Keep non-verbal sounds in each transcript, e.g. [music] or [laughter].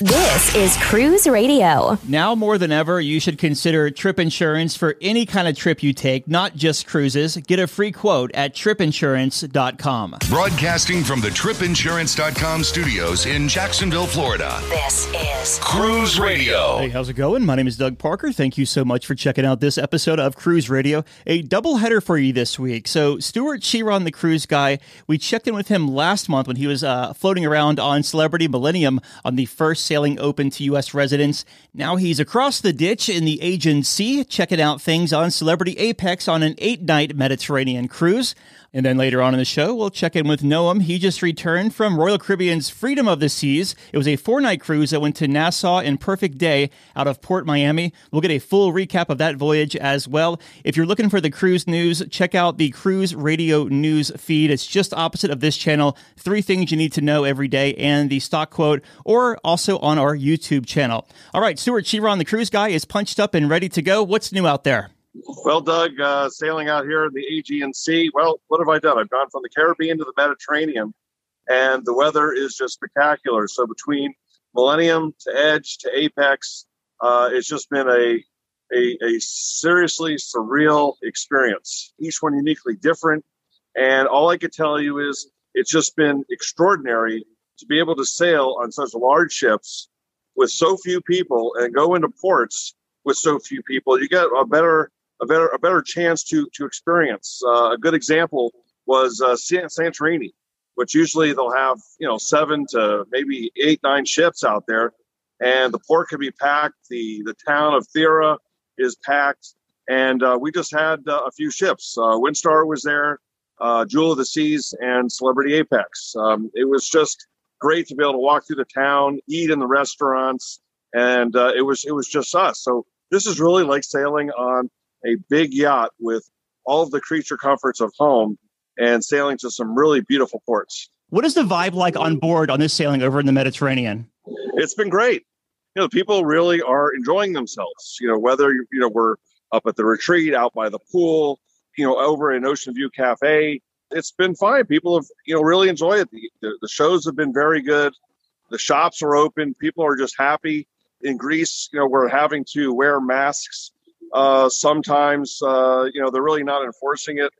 This is Cruise Radio. Now more than ever, you should consider trip insurance for any kind of trip you take, not just cruises. Get a free quote at tripinsurance.com. Broadcasting from the tripinsurance.com studios in Jacksonville, Florida. This is Cruise Radio. Hey, how's it going? My name is Doug Parker. Thank you so much for checking out this episode of Cruise Radio. A double header for you this week. So, Stewart Chiron, the cruise guy, we checked in with him last month when he was uh, floating around on Celebrity Millennium on the first sailing open to U.S. residents. Now he's across the ditch in the Aegean Sea, checking out things on Celebrity Apex on an eight night Mediterranean cruise. And then later on in the show, we'll check in with Noam. He just returned from Royal Caribbean's Freedom of the Seas. It was a four night cruise that went to Nassau in perfect day out of Port Miami. We'll get a full recap of that voyage as well. If you're looking for the cruise news, check out the Cruise Radio News feed. It's just opposite of this channel. Three things you need to know every day and the stock quote, or also on our YouTube channel. All right, Stewart Chiron, the cruise guy, is punched up and ready to go. What's new out there? Well, Doug, uh, sailing out here in the Aegean Sea. Well, what have I done? I've gone from the Caribbean to the Mediterranean, and the weather is just spectacular. So between Millennium to Edge to Apex, uh, it's just been a, a a seriously surreal experience. Each one uniquely different, and all I could tell you is it's just been extraordinary to be able to sail on such large ships with so few people and go into ports with so few people. You get a better a better a better chance to to experience. Uh, a good example was uh, Santorini, which usually they'll have you know seven to maybe eight nine ships out there, and the port can be packed. The the town of Thera is packed, and uh, we just had uh, a few ships. Uh, Windstar was there, uh, Jewel of the Seas, and Celebrity Apex. Um, it was just great to be able to walk through the town, eat in the restaurants, and uh, it was it was just us. So this is really like sailing on a big yacht with all of the creature comforts of home and sailing to some really beautiful ports. What is the vibe like on board on this sailing over in the Mediterranean? It's been great. You know, people really are enjoying themselves. You know, whether you know we're up at the retreat, out by the pool, you know, over in Ocean View Cafe, it's been fine. People have you know really enjoyed it. The, the, the shows have been very good. The shops are open. People are just happy. In Greece, you know, we're having to wear masks uh, sometimes. Uh, you know, they're really not enforcing it.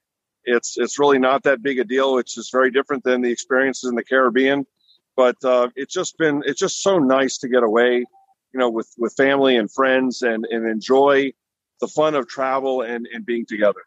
It's it's really not that big a deal. It's just very different than the experiences in the Caribbean. But uh, it's just been it's just so nice to get away, you know, with with family and friends and and enjoy the fun of travel and and being together.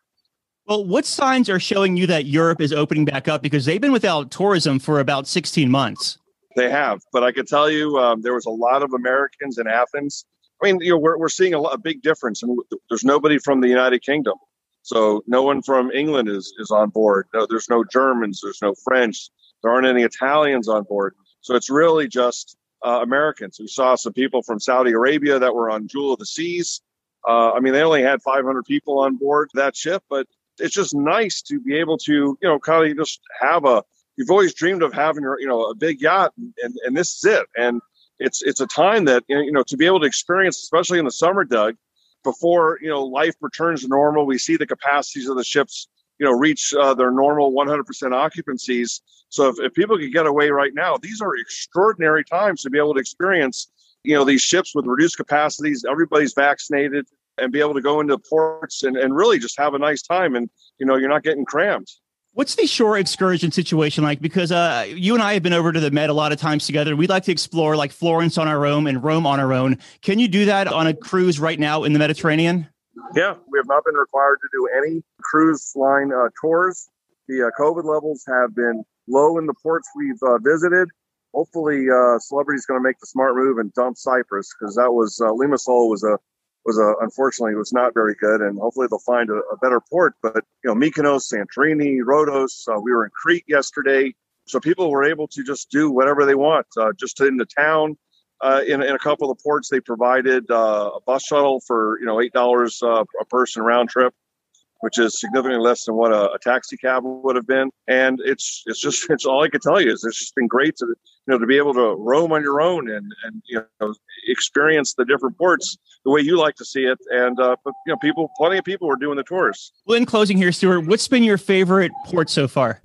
Well, what signs are showing you that Europe is opening back up? Because they've been without tourism for about 16 months. They have, but I can tell you, um, there was a lot of Americans in Athens. I mean, you know, we're, we're seeing a, a big difference, and there's nobody from the United Kingdom, so no one from England is is on board. No, there's no Germans, there's no French, there aren't any Italians on board. So it's really just uh, Americans. We saw some people from Saudi Arabia that were on Jewel of the Seas. Uh, I mean, they only had 500 people on board that ship, but it's just nice to be able to, you know, kind of just have a you've always dreamed of having your, you know, a big yacht, and and this is it. And it's it's a time that you know to be able to experience, especially in the summer, Doug, before you know life returns to normal. We see the capacities of the ships, you know, reach uh, their normal 100% occupancies. So if, if people could get away right now, these are extraordinary times to be able to experience, you know, these ships with reduced capacities. Everybody's vaccinated and be able to go into ports and, and really just have a nice time and you know you're not getting crammed What's the shore excursion situation like? Because uh, you and I have been over to the Med a lot of times together. We'd like to explore like Florence on our own and Rome on our own. Can you do that on a cruise right now in the Mediterranean? Yeah, we have not been required to do any cruise line uh, tours. The uh, COVID levels have been low in the ports we've uh, visited. Hopefully, uh, Celebrity's going to make the smart move and dump Cyprus because that was uh, Limassol was a was a, unfortunately was not very good, and hopefully they'll find a, a better port. But you know, Mykonos, Santorini, Rhodos. Uh, we were in Crete yesterday, so people were able to just do whatever they want, uh, just in the town. Uh, in, in a couple of the ports, they provided uh, a bus shuttle for you know eight dollars uh, a person round trip which is significantly less than what a, a, taxi cab would have been. And it's it's just [laughs] it's all I can tell you is it's just been great to you know to be able to roam on your own and and you know experience the different ports the way you like to see it. And uh, but you know people, plenty of people were doing the tours. Well, in closing here, Stewart, what's been your favorite port so far?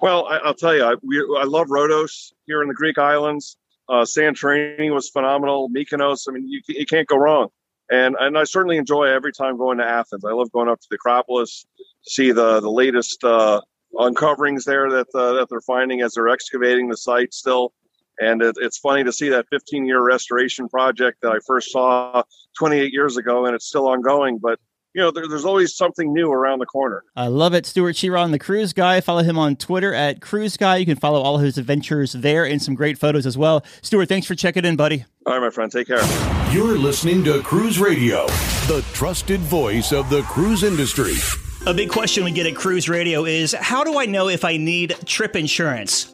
Well, I, will tell you, I, we, I love Rhodos here in the Greek islands. Uh, Santorini was phenomenal. Mykonos, I mean, you, you can't go wrong. And and I certainly enjoy every time going to Athens. I love going up to the Acropolis see the the latest uh, uncoverings there that uh, that they're finding as they're excavating the site still. And it, it's funny to see that 15 year restoration project that I first saw 28 years ago, and it's still ongoing. But you know, there, there's always something new around the corner. I love it. Stewart Chiron, the cruise guy. Follow him on Twitter at cruise guy. You can follow all of his adventures there and some great photos as well. Stewart, thanks for checking in, buddy. All right, my friend. Take care. You're listening to Cruise Radio, the trusted voice of the cruise industry. A big question we get at Cruise Radio is how do I know if I need trip insurance?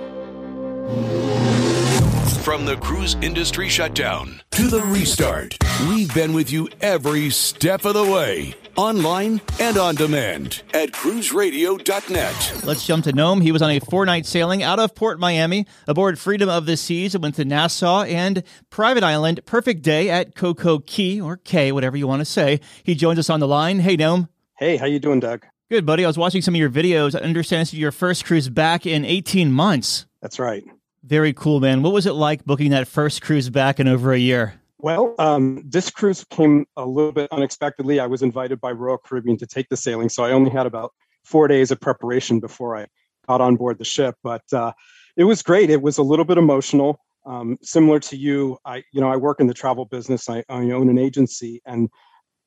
From the cruise industry shutdown to the restart, we've been with you every step of the way, online and on demand at cruiseradio.net. Let's jump to Noam. He was on a four night sailing out of Port Miami aboard Freedom of the Seas and went to Nassau and Private Island. Perfect day at Coco Key or K, whatever you want to say. He joins us on the line. Hey, Noam. Hey, how you doing, Doug? Good, buddy. I was watching some of your videos. I understand this is your first cruise back in 18 months. That's right. Very cool, man. What was it like booking that first cruise back in over a year? Well, um, this cruise came a little bit unexpectedly. I was invited by Royal Caribbean to take the sailing, so I only had about four days of preparation before I got on board the ship. But uh, it was great. It was a little bit emotional. Um, similar to you, I you know I work in the travel business. I, I own an agency, and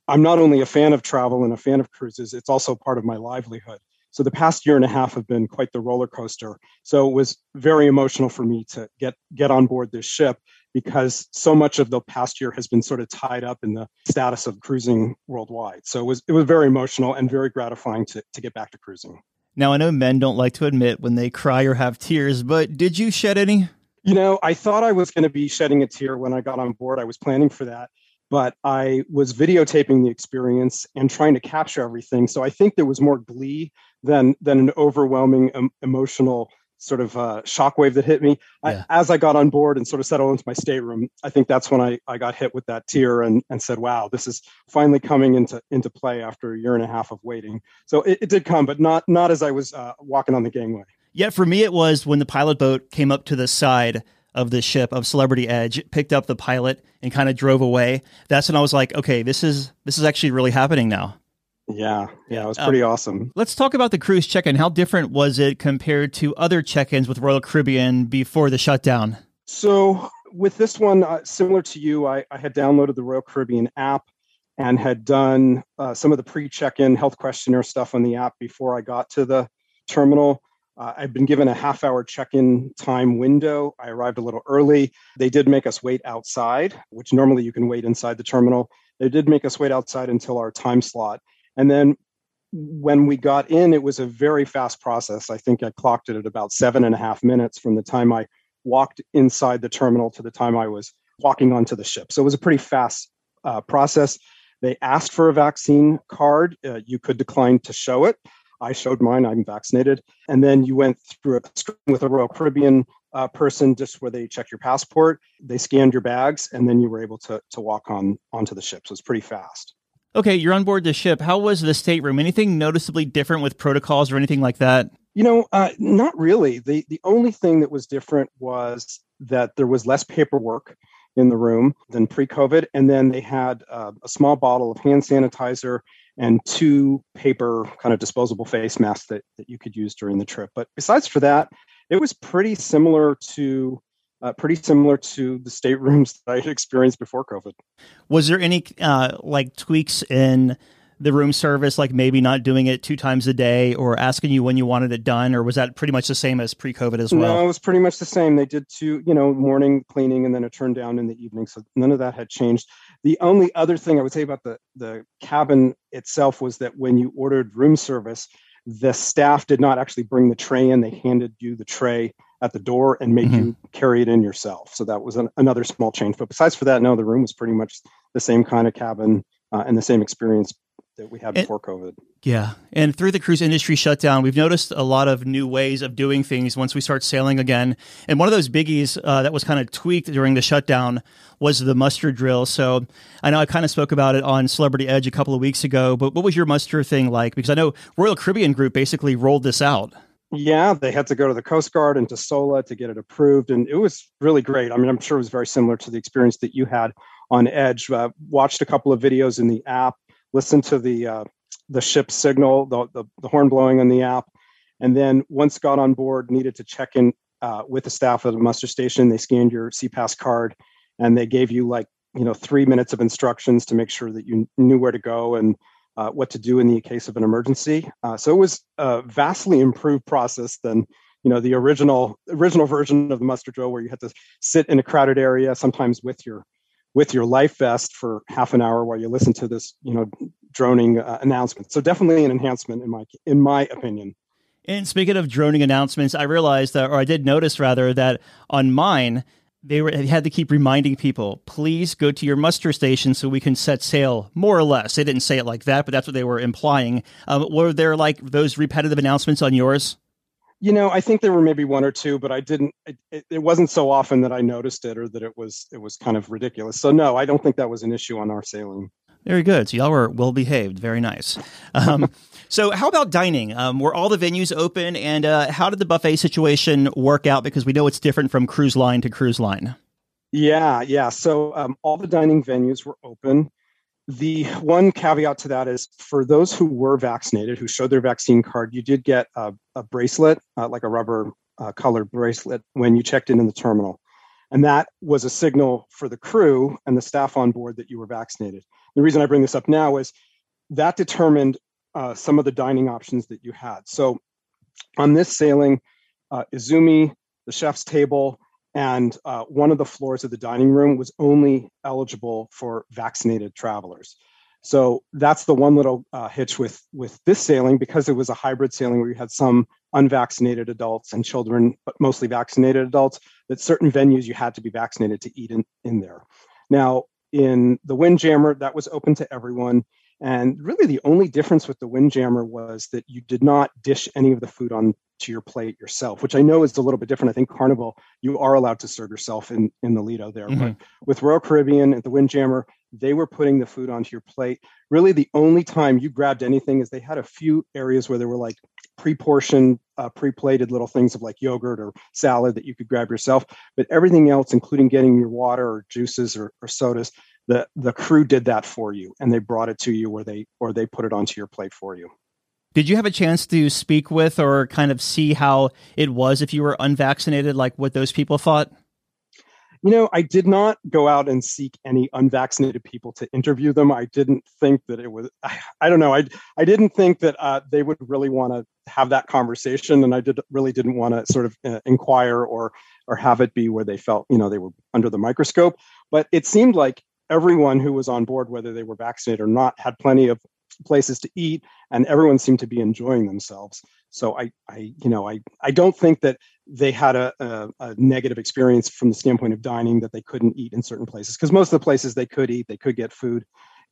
I'm not only a fan of travel and a fan of cruises. It's also part of my livelihood. So the past year and a half have been quite the roller coaster. So it was very emotional for me to get get on board this ship because so much of the past year has been sort of tied up in the status of cruising worldwide. So it was it was very emotional and very gratifying to to get back to cruising. Now I know men don't like to admit when they cry or have tears, but did you shed any? You know, I thought I was going to be shedding a tear when I got on board. I was planning for that but I was videotaping the experience and trying to capture everything. So I think there was more glee than than an overwhelming um, emotional sort of uh, shockwave that hit me. Yeah. I, as I got on board and sort of settled into my stateroom, I think that's when I, I got hit with that tear and, and said, wow, this is finally coming into, into play after a year and a half of waiting. So it, it did come, but not, not as I was uh, walking on the gangway. Yeah, for me, it was when the pilot boat came up to the side of the ship of Celebrity Edge, picked up the pilot and kind of drove away. That's when I was like, okay, this is this is actually really happening now. Yeah, yeah, it was pretty um, awesome. Let's talk about the cruise check-in. How different was it compared to other check-ins with Royal Caribbean before the shutdown? So with this one, uh, similar to you, I, I, had downloaded the Royal Caribbean app and had done uh, some of the pre-check-in health questionnaire stuff on the app before I got to the terminal. Uh, I've been given a half hour check in time window. I arrived a little early. They did make us wait outside, which normally you can wait inside the terminal. They did make us wait outside until our time slot. And then when we got in, it was a very fast process. I think I clocked it at about seven and a half minutes from the time I walked inside the terminal to the time I was walking onto the ship. So it was a pretty fast uh, process. They asked for a vaccine card. Uh, you could decline to show it. I showed mine, I'm vaccinated. And then you went through a screen with a Royal Caribbean uh, person just where they checked your passport, they scanned your bags, and then you were able to, to walk on onto the ship. So it's pretty fast. Okay, you're on board the ship. How was the stateroom? Anything noticeably different with protocols or anything like that? You know, uh, not really. The the only thing that was different was that there was less paperwork in the room than pre-COVID, and then they had uh, a small bottle of hand sanitizer and two paper kind of disposable face masks that, that you could use during the trip. But besides for that, it was pretty similar to uh, pretty similar to the staterooms [laughs] that I had experienced before COVID. Was there any uh, like tweaks in the room service, like maybe not doing it two times a day or asking you when you wanted it done, or was that pretty much the same as pre-COVID as well? No, it was pretty much the same. They did two, you know, morning cleaning and then a turn down in the evening. So none of that had changed. The only other thing I would say about the the cabin itself was that when you ordered room service, the staff did not actually bring the tray in. They handed you the tray at the door and made mm-hmm. you carry it in yourself. So that was an, another small change. But besides for that, no, the room was pretty much the same kind of cabin uh, and the same experience that we had before COVID. Yeah. And through the cruise industry shutdown, we've noticed a lot of new ways of doing things once we start sailing again. And one of those biggies uh, that was kind of tweaked during the shutdown was the muster drill. So I know I kind of spoke about it on Celebrity Edge a couple of weeks ago, but what was your muster thing like? Because I know Royal Caribbean Group basically rolled this out. Yeah, they had to go to the Coast Guard and to SOLAS to get it approved. And it was really great. I mean, I'm sure it was very similar to the experience that you had on Edge. Uh, watched a couple of videos in the app listen to the uh, the ship signal, the, the, the horn blowing on the app, and then once got on board, needed to check in uh, with the staff at the muster station. They scanned your SeaPass card, and they gave you like you know three minutes of instructions to make sure that you knew where to go and uh, what to do in the case of an emergency. Uh, so it was a vastly improved process than you know the original original version of the muster drill, where you had to sit in a crowded area, sometimes with your with your life vest for half an hour while you listen to this, you know, droning uh, announcement. So definitely an enhancement in my in my opinion. And speaking of droning announcements, I realized that, or I did notice rather, that on mine they were they had to keep reminding people, please go to your muster station so we can set sail. More or less, they didn't say it like that, but that's what they were implying. Um, were there like those repetitive announcements on yours? You know, I think there were maybe one or two, but I didn't. It, it, wasn't so often that I noticed it, or that it was it was kind of ridiculous. So no, I don't think that was an issue on our sailing. Very good. So y'all were well behaved. Very nice. Um, [laughs] so how about dining? Um, were all the venues open, and uh, how did the buffet situation work out? Because we know it's different from cruise line to cruise line. Yeah, yeah. So um, all the dining venues were open. The one caveat to that is for those who were vaccinated, who showed their vaccine card, you did get a, a bracelet, uh, like a rubber uh, colored bracelet, when you checked in in the terminal. And that was a signal for the crew and the staff on board that you were vaccinated. The reason I bring this up now is that determined uh, some of the dining options that you had. So on this sailing, uh, Izumi, the chef's table, and uh, one of the floors of the dining room was only eligible for vaccinated travelers. So that's the one little uh, hitch with with this sailing because it was a hybrid sailing where you had some unvaccinated adults and children, but mostly vaccinated adults. That certain venues you had to be vaccinated to eat in, in there. Now in the Windjammer, that was open to everyone. And really, the only difference with the Windjammer was that you did not dish any of the food on to your plate yourself, which I know is a little bit different. I think Carnival, you are allowed to serve yourself in in the Lido there, mm-hmm. but with Royal Caribbean at the Windjammer, they were putting the food onto your plate. Really, the only time you grabbed anything is they had a few areas where there were like pre-portioned, uh, pre-plated little things of like yogurt or salad that you could grab yourself. But everything else, including getting your water or juices or, or sodas, the the crew did that for you, and they brought it to you, or they or they put it onto your plate for you. Did you have a chance to speak with or kind of see how it was if you were unvaccinated, like what those people thought? You know, I did not go out and seek any unvaccinated people to interview them. I didn't think that it was. I, I don't know. I I didn't think that uh, they would really want to have that conversation, and I did really didn't want to sort of uh, inquire or or have it be where they felt you know they were under the microscope. But it seemed like everyone who was on board, whether they were vaccinated or not, had plenty of places to eat, and everyone seemed to be enjoying themselves. So I, I you know, I, I don't think that they had a, a, a negative experience from the standpoint of dining that they couldn't eat in certain places because most of the places they could eat, they could get food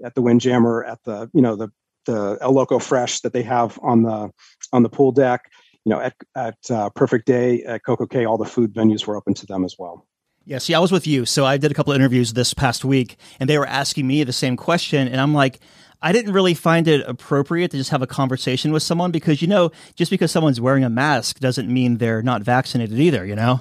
at the Windjammer, at the you know the the El Loco Fresh that they have on the on the pool deck. You know, at at uh, Perfect Day at Coco Cay, all the food venues were open to them as well. Yeah, see, I was with you. So I did a couple of interviews this past week, and they were asking me the same question. And I'm like, I didn't really find it appropriate to just have a conversation with someone because, you know, just because someone's wearing a mask doesn't mean they're not vaccinated either, you know?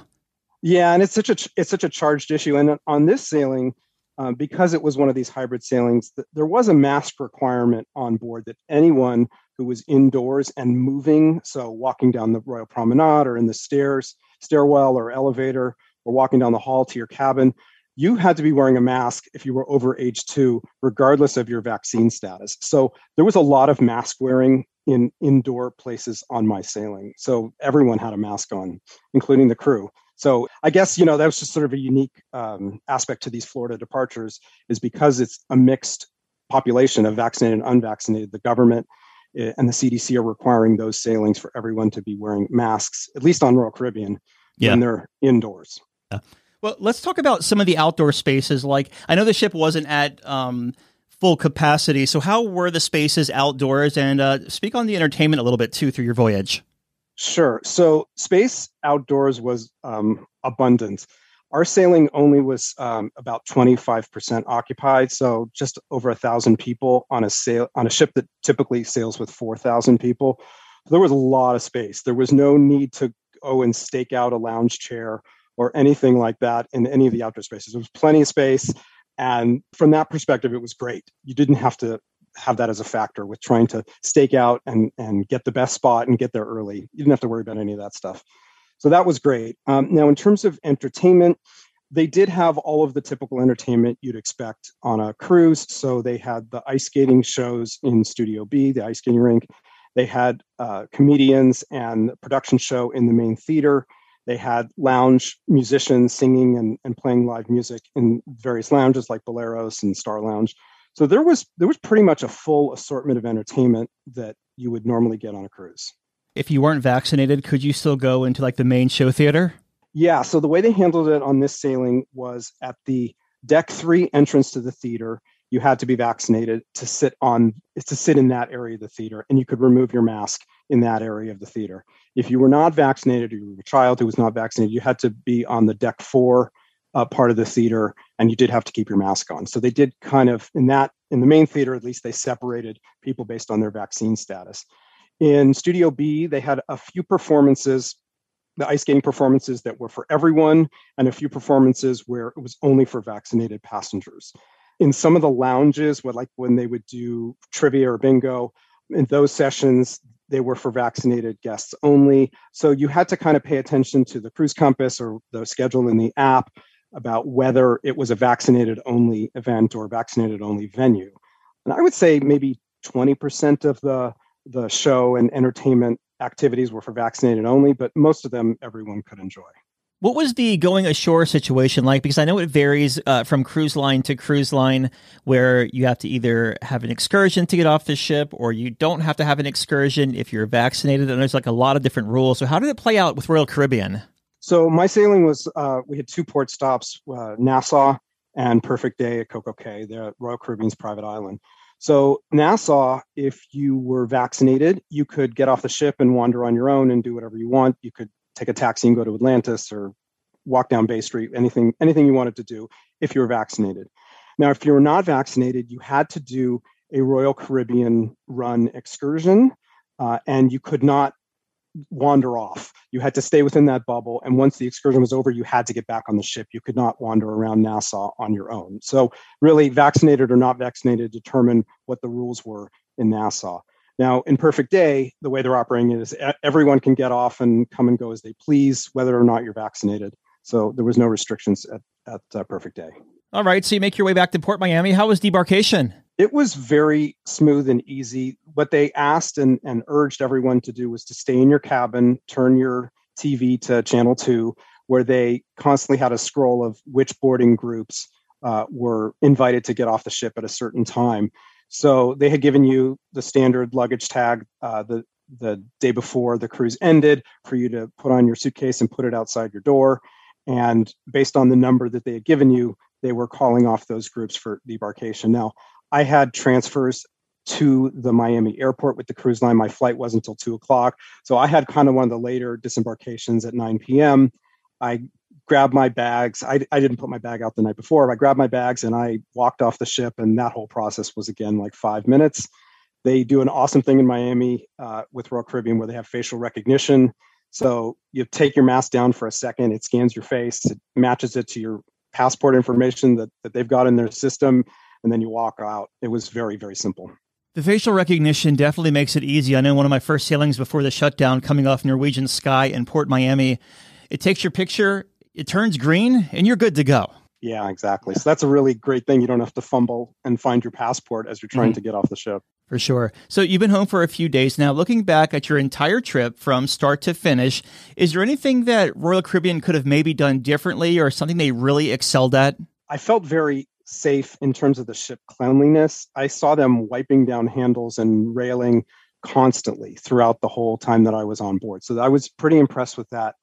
Yeah, and it's such a it's such a charged issue. And on this sailing, um, because it was one of these hybrid sailings, th- there was a mask requirement on board that anyone who was indoors and moving, so walking down the Royal Promenade or in the stairs, stairwell or elevator, or walking down the hall to your cabin, you had to be wearing a mask if you were over age two, regardless of your vaccine status. So there was a lot of mask wearing in indoor places on my sailing. So everyone had a mask on, including the crew. So I guess you know that was just sort of a unique um, aspect to these Florida departures, is because it's a mixed population of vaccinated and unvaccinated. The government eh, and the CDC are requiring those sailings for everyone to be wearing masks, at least on Royal Caribbean, yeah. when they're indoors. Yeah. Well, let's talk about some of the outdoor spaces. Like I know the ship wasn't at um, full capacity, so how were the spaces outdoors? And uh, speak on the entertainment a little bit too through your voyage. Sure. So space outdoors was um, abundant. Our sailing only was um, about 25% occupied, so just over a thousand people on a sail on a ship that typically sails with 4,000 people. There was a lot of space. There was no need to go and stake out a lounge chair or anything like that in any of the outdoor spaces. There was plenty of space, and from that perspective, it was great. You didn't have to have that as a factor with trying to stake out and and get the best spot and get there early. You didn't have to worry about any of that stuff. So that was great. Um, now, in terms of entertainment, they did have all of the typical entertainment you'd expect on a cruise. So they had the ice skating shows in Studio B, the ice skating rink. They had uh, comedians and production show in the main theater. They had lounge musicians singing and, and playing live music in various lounges like Boleros and Star Lounge. So there was there was pretty much a full assortment of entertainment that you would normally get on a cruise if you weren't vaccinated, could you still go into like the main show theater? Yeah. So the way they handled it on this sailing was at the deck three entrance to the theater. You had to be vaccinated to sit on to sit in that area of the theater, and you could remove your mask in that area of the theater. If you were not vaccinated, or you were a child who was not vaccinated, you had to be on the deck four uh, part of the theater, and you did have to keep your mask on. So they did kind of in that in the main theater at least they separated people based on their vaccine status. In Studio B, they had a few performances, the ice skating performances that were for everyone, and a few performances where it was only for vaccinated passengers. In some of the lounges, like when they would do trivia or bingo, in those sessions, they were for vaccinated guests only. So you had to kind of pay attention to the cruise compass or the schedule in the app about whether it was a vaccinated only event or vaccinated only venue. And I would say maybe 20% of the the show and entertainment activities were for vaccinated only, but most of them everyone could enjoy. What was the going ashore situation like? Because I know it varies uh, from cruise line to cruise line, where you have to either have an excursion to get off the ship, or you don't have to have an excursion if you're vaccinated. And there's like a lot of different rules. So, how did it play out with Royal Caribbean? So, my sailing was uh, we had two port stops uh, Nassau and Perfect Day at Coco Cay, the Royal Caribbean's private island. So, Nassau, if you were vaccinated, you could get off the ship and wander on your own and do whatever you want. You could take a taxi and go to Atlantis or walk down Bay Street, anything, anything you wanted to do if you were vaccinated. Now, if you were not vaccinated, you had to do a Royal Caribbean run excursion, uh, and you could not wander off. You had to stay within that bubble. And once the excursion was over, you had to get back on the ship. You could not wander around Nassau on your own. So, really, vaccinated or not vaccinated determine what the rules were in Nassau. Now, in Perfect Day, the way they're operating is everyone can get off and come and go as they please, whether or not you're vaccinated. So there was no restrictions at, at uh, Perfect Day. All right. So you make your way back to Port Miami. How was debarkation? It was very smooth and easy. What they asked and, and urged everyone to do was to stay in your cabin, turn your TV to channel two, where they constantly had a scroll of which boarding groups uh, were invited to get off the ship at a certain time. So they had given you the standard luggage tag uh, the the day before the cruise ended for you to put on your suitcase and put it outside your door. And based on the number that they had given you, they were calling off those groups for debarkation. Now, I had transfers to the Miami airport with the cruise line. My flight wasn't until two o'clock. So I had kind of one of the later disembarkations at 9 p.m. I grabbed my bags. I, I didn't put my bag out the night before. I grabbed my bags and I walked off the ship. And that whole process was again like five minutes. They do an awesome thing in Miami uh, with Royal Caribbean where they have facial recognition. So you take your mask down for a second, it scans your face, it matches it to your passport information that, that they've got in their system, and then you walk out. It was very, very simple. The facial recognition definitely makes it easy. I know one of my first sailings before the shutdown coming off Norwegian Sky in Port Miami, it takes your picture, it turns green, and you're good to go. Yeah, exactly. So that's a really great thing. You don't have to fumble and find your passport as you're trying Mhm. to get off the ship. For sure. So you've been home for a few days now. Looking back at your entire trip from start to finish, is there anything that Royal Caribbean could have maybe done differently or something they really excelled at? I felt very safe in terms of the ship cleanliness. I saw them wiping down handles and railing constantly throughout the whole time that I was on board. So I was pretty impressed with that.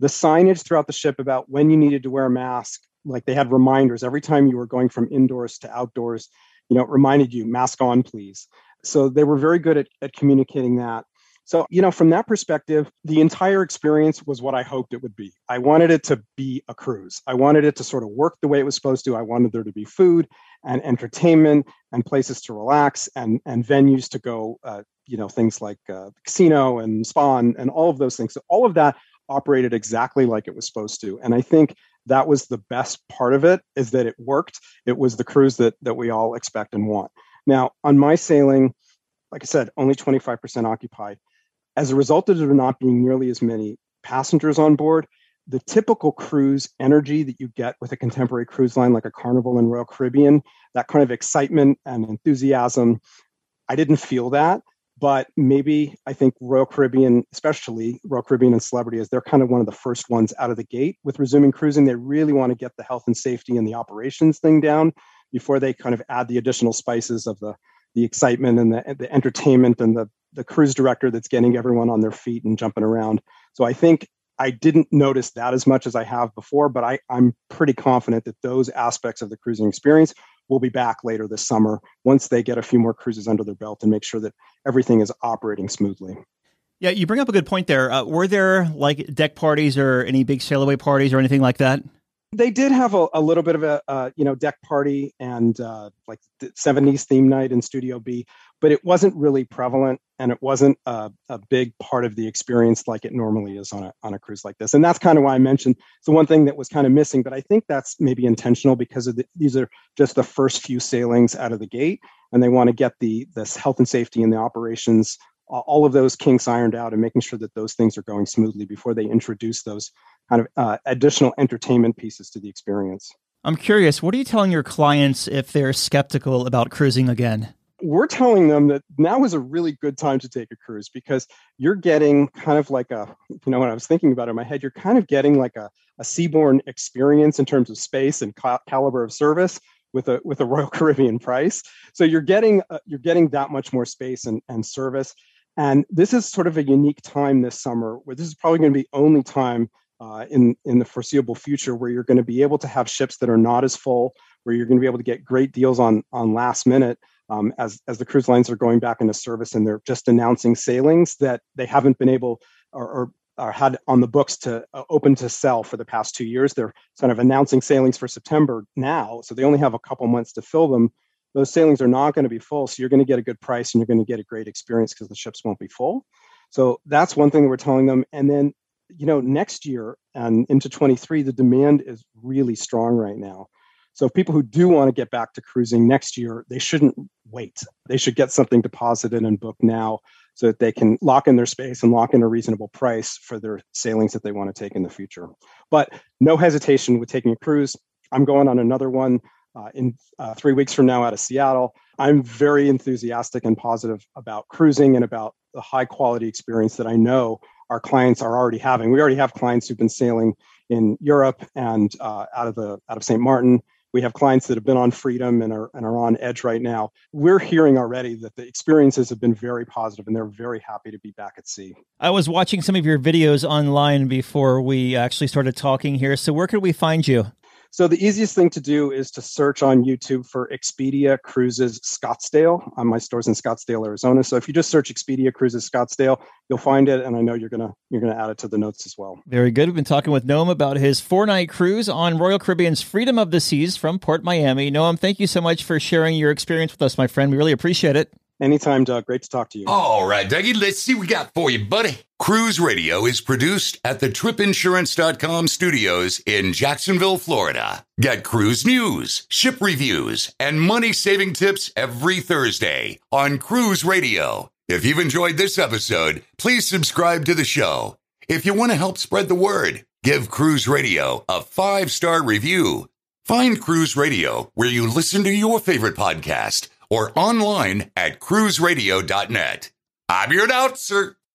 The signage throughout the ship about when you needed to wear a mask, like they had reminders every time you were going from indoors to outdoors, you know, it reminded you, mask on, please. So they were very good at, at communicating that. So, you know, from that perspective, the entire experience was what I hoped it would be. I wanted it to be a cruise. I wanted it to sort of work the way it was supposed to. I wanted there to be food and entertainment and places to relax and, and venues to go, uh, you know, things like uh, casino and spa and, and all of those things. So, all of that operated exactly like it was supposed to. And I think that was the best part of it is that it worked. It was the cruise that, that we all expect and want. Now, on my sailing, like I said, only 25% occupied as a result of there not being nearly as many passengers on board, the typical cruise energy that you get with a contemporary cruise line like a Carnival and Royal Caribbean, that kind of excitement and enthusiasm, I didn't feel that. But maybe I think Royal Caribbean, especially Royal Caribbean and Celebrity, is they're kind of one of the first ones out of the gate with resuming cruising. They really want to get the health and safety and the operations thing down before they kind of add the additional spices of the the excitement and the, the entertainment and the the cruise director that's getting everyone on their feet and jumping around. So I think I didn't notice that as much as I have before, but I, I'm pretty confident that those aspects of the cruising experience will be back later this summer once they get a few more cruises under their belt and make sure that everything is operating smoothly. Yeah, you bring up a good point there. Uh, were there like deck parties or any big sail away parties or anything like that? they did have a, a little bit of a uh, you know deck party and uh, like the 70s theme night in studio b but it wasn't really prevalent and it wasn't a, a, big part of the experience like it normally is on a, on a cruise like this and that's kind of why i mentioned it's the one thing that was kind of missing but i think that's maybe intentional because of the, these are just the first few sailings out of the gate and they want to get the this health and safety and the operations all of those kinks ironed out and making sure that those things are going smoothly before they introduce those kind of uh, additional entertainment pieces to the experience. I'm curious, what are you telling your clients if they're skeptical about cruising again? We're telling them that now is a really good time to take a cruise because you're getting kind of like a, you know, when I was thinking about it in my head, you're kind of getting like a, a Seabourn experience in terms of space and cal- caliber of service with a with a [laughs] Royal Caribbean price. So you're getting uh, you're getting that much more space and, and service. And this is sort of a unique time this summer where this is probably going to be only time uh, in in the foreseeable future where you're going to be able to have ships that are not as full, where you're going to be able to get great deals on on last minute um, as as the cruise lines are going back into service and they're just announcing sailings that they haven't been able or, or, or had on the books to uh, open to sell for the past two years. They're kind of announcing sailings for September now, so they only have a couple months to fill them. Those sailings are not going to be full, so you're going to get a good price and you're going to get a great experience because the ships won't be full. So that's one thing that we're telling them. And then you know, next year and into 23, the demand is really strong right now. So people who do want to get back to cruising next year, they shouldn't wait. They should get something deposited and booked now so that they can lock in their space and lock in a reasonable price for their sailings that they want to take in the future. But no hesitation with taking a cruise. I'm going on another one uh, in uh, three weeks from now out of Seattle. I'm very enthusiastic and positive about cruising and about the high quality experience that I know our clients are already having. We already have clients who've been sailing in Europe and uh, out of the out of St. Martin. We have clients that have been on Freedom and are and are on Edge right now. We're hearing already that the experiences have been very positive, and they're very happy to be back at sea. I was watching some of your videos online before we actually started talking here. So where could we find you? So the easiest thing to do is to search on YouTube for Expedia Cruises Scottsdale. On my stores in Scottsdale, Arizona. So if you just search Expedia Cruises Scottsdale, you'll find it, and I know you're gonna you're gonna add it to the notes as well. Very good. We've been talking with Noam about his four night cruise on Royal Caribbean's Freedom of the Seas from Port Miami. Noam, thank you so much for sharing your experience with us, my friend. We really appreciate it. Anytime, Doug. Great to talk to you. All right, Dougie, let's see what we got for you, buddy. Cruise Radio is produced at the tripinsurance.com studios in Jacksonville, Florida. Get cruise news, ship reviews, and money saving tips every Thursday on Cruise Radio. If you've enjoyed this episode, please subscribe to the show. If you want to help spread the word, give Cruise Radio a five star review Find Cruise Radio where you listen to your favorite podcast or online at cruiseradio.net. I'm your announcer,